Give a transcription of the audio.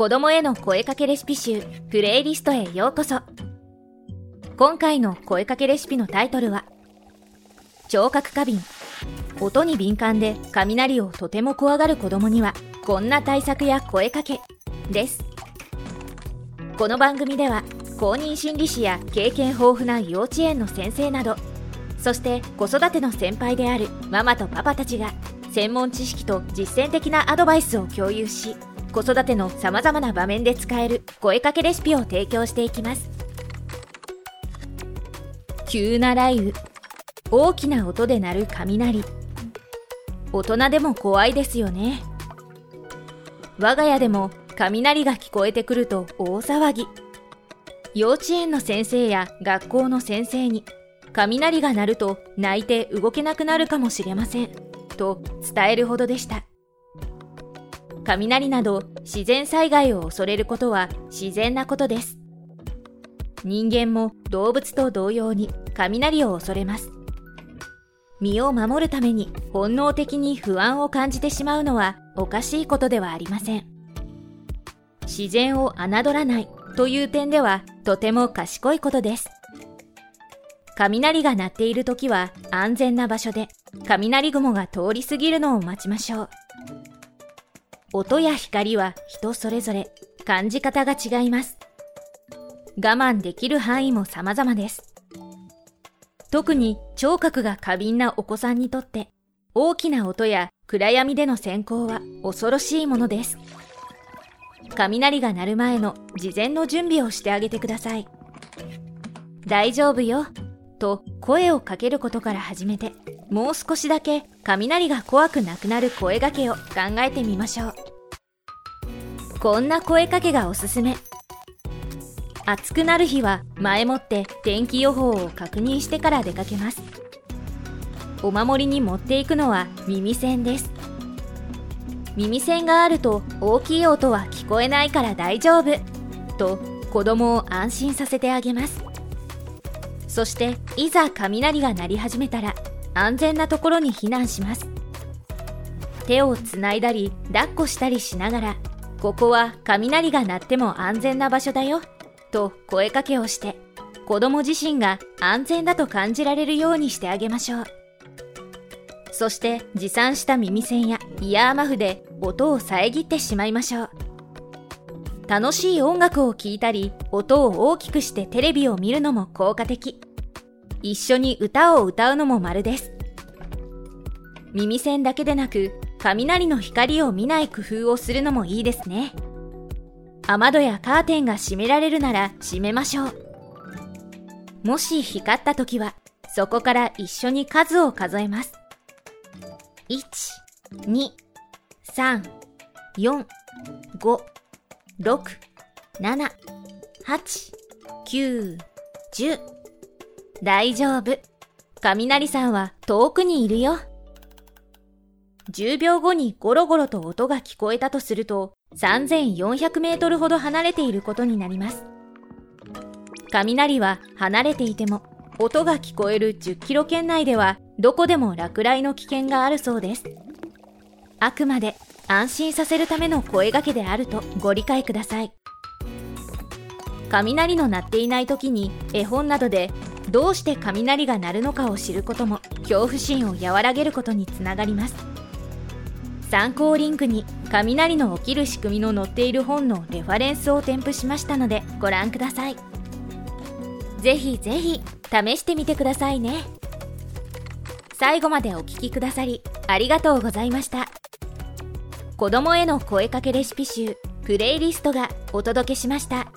子供への声かけレシピ集プレイリストへようこそ。今回の声かけレシピのタイトルは聴覚過敏音に敏感で雷をとても怖がる子供にはこんな対策や声かけです。この番組では公認心理師や経験豊富な幼稚園の先生などそして子育ての先輩であるママとパパたちが専門知識と実践的なアドバイスを共有し子育てのさまざまな場面で使える声かけレシピを提供していきます。急な雷雨。大きな音で鳴る雷。大人でも怖いですよね。我が家でも雷が聞こえてくると大騒ぎ。幼稚園の先生や学校の先生に雷が鳴ると泣いて動けなくなるかもしれませんと伝えるほどでした。雷など自然災害を恐れることは自然なことです。人間も動物と同様に雷を恐れます。身を守るために本能的に不安を感じてしまうのはおかしいことではありません。自然を侮らないという点ではとても賢いことです。雷が鳴っている時は安全な場所で雷雲が通り過ぎるのを待ちましょう。音や光は人それぞれ感じ方が違います。我慢できる範囲も様々です。特に聴覚が過敏なお子さんにとって大きな音や暗闇での閃光は恐ろしいものです。雷が鳴る前の事前の準備をしてあげてください。大丈夫よ。と声をかけることから始めてもう少しだけ雷が怖くなくなる声がけを考えてみましょう。こんな声かけがおすすめ。暑くなる日は前もって天気予報を確認してから出かけます。お守りに持っていくのは耳栓です。耳栓があると大きい音は聞こえないから大丈夫と子供を安心させてあげます。そしていざ雷が鳴り始めたら安全なところに避難します。手をつないだり抱っこしたりしながらここは雷が鳴っても安全な場所だよと声かけをして子供自身が安全だと感じられるようにしてあげましょう。そして持参した耳栓やイヤーマフで音を遮ってしまいましょう。楽しい音楽を聴いたり音を大きくしてテレビを見るのも効果的。一緒に歌を歌うのも丸です。耳栓だけでなく雷の光を見ない工夫をするのもいいですね。雨戸やカーテンが閉められるなら閉めましょう。もし光った時はそこから一緒に数を数えます。1、2、3、4、5、6、7、8、9、10大丈夫。雷さんは遠くにいるよ。10秒後にゴロゴロと音が聞こえたとすると、3400メートルほど離れていることになります。雷は離れていても、音が聞こえる10キロ圏内では、どこでも落雷の危険があるそうです。あくまで安心させるための声がけであるとご理解ください。雷の鳴っていない時に絵本などでどうして雷が鳴るのかを知ることも恐怖心を和らげることにつながります。参考リンクに雷の起きる仕組みの載っている本のレファレンスを添付しましたのでご覧ください。ぜひぜひ試してみてくださいね。最後までお聴きくださりありがとうございました。子供への声かけレシピ集プレイリストがお届けしました。